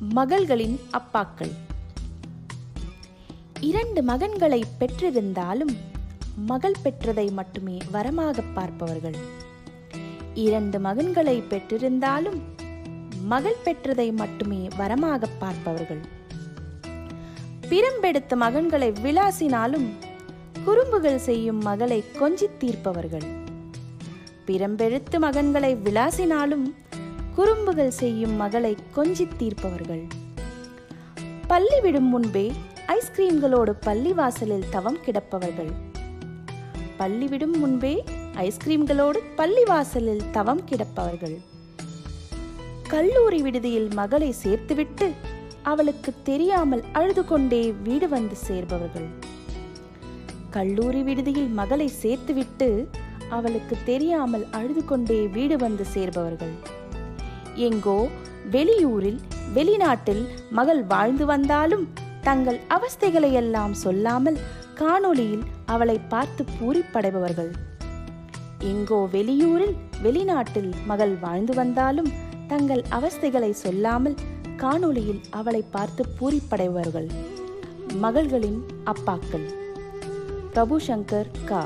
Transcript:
மகள்களின் அப்பாக்கள். இரண்டு மகன்களை பெற்றிருந்தாலும் மகள் பெற்றதை மட்டுமே வரமாக பார்ப்பவர்கள். இரண்டு மகன்களை பெற்றிருந்தாலும் மகள் பெற்றதை மட்டுமே வரமாக பார்ப்பவர்கள். பிறம்பெடுத்த மகன்களை விளாசினாலும் குறும்புகள் செய்யும் மகளை கொஞ்சித் தீர்ப்பவர்கள். பிறம்பெடுத்து மகன்களை விளாசினாலும் குறும்புகள் செய்யும் மகளை கொஞ்சி தீர்ப்பவர்கள். பள்ளி விடும் முன்பே ஐஸ்கிரீம்களோடு பள்ளி வாசலில் தவம் கிடப்பவர்கள். பள்ளி விடும் முன்பே ஐஸ்கிரீம்களோடு பள்ளி வாசலில் தவம் கிடப்பவர்கள். கல்லூரி விடுதியில் மகளை சேர்த்துவிட்டு அவளுக்கு தெரியாமல் அழுது கொண்டே வீடு வந்து சேர்பவர்கள். கல்லூரி விடுதியில் மகளை சேர்த்துவிட்டு அவளுக்கு தெரியாமல் அழுது கொண்டே வீடு வந்து சேர்பவர்கள். எங்கோ வெளியூரில் வெளிநாட்டில் மகள் வாழ்ந்து வந்தாலும் தங்கள் அவஸ்தைகளை எல்லாம் சொல்லாமல் காணொளியில் அவளை பார்த்து பூரிப்படைபவர்கள். எங்கோ வெளியூரில் வெளிநாட்டில் மகள் வாழ்ந்து வந்தாலும் தங்கள் அவஸ்தைகளை சொல்லாமல் காணொளியில் அவளை பார்த்து பூரிப்படைபவர்கள். மகள்களின் அப்பாக்கள். பிரபு சங்கர் கா.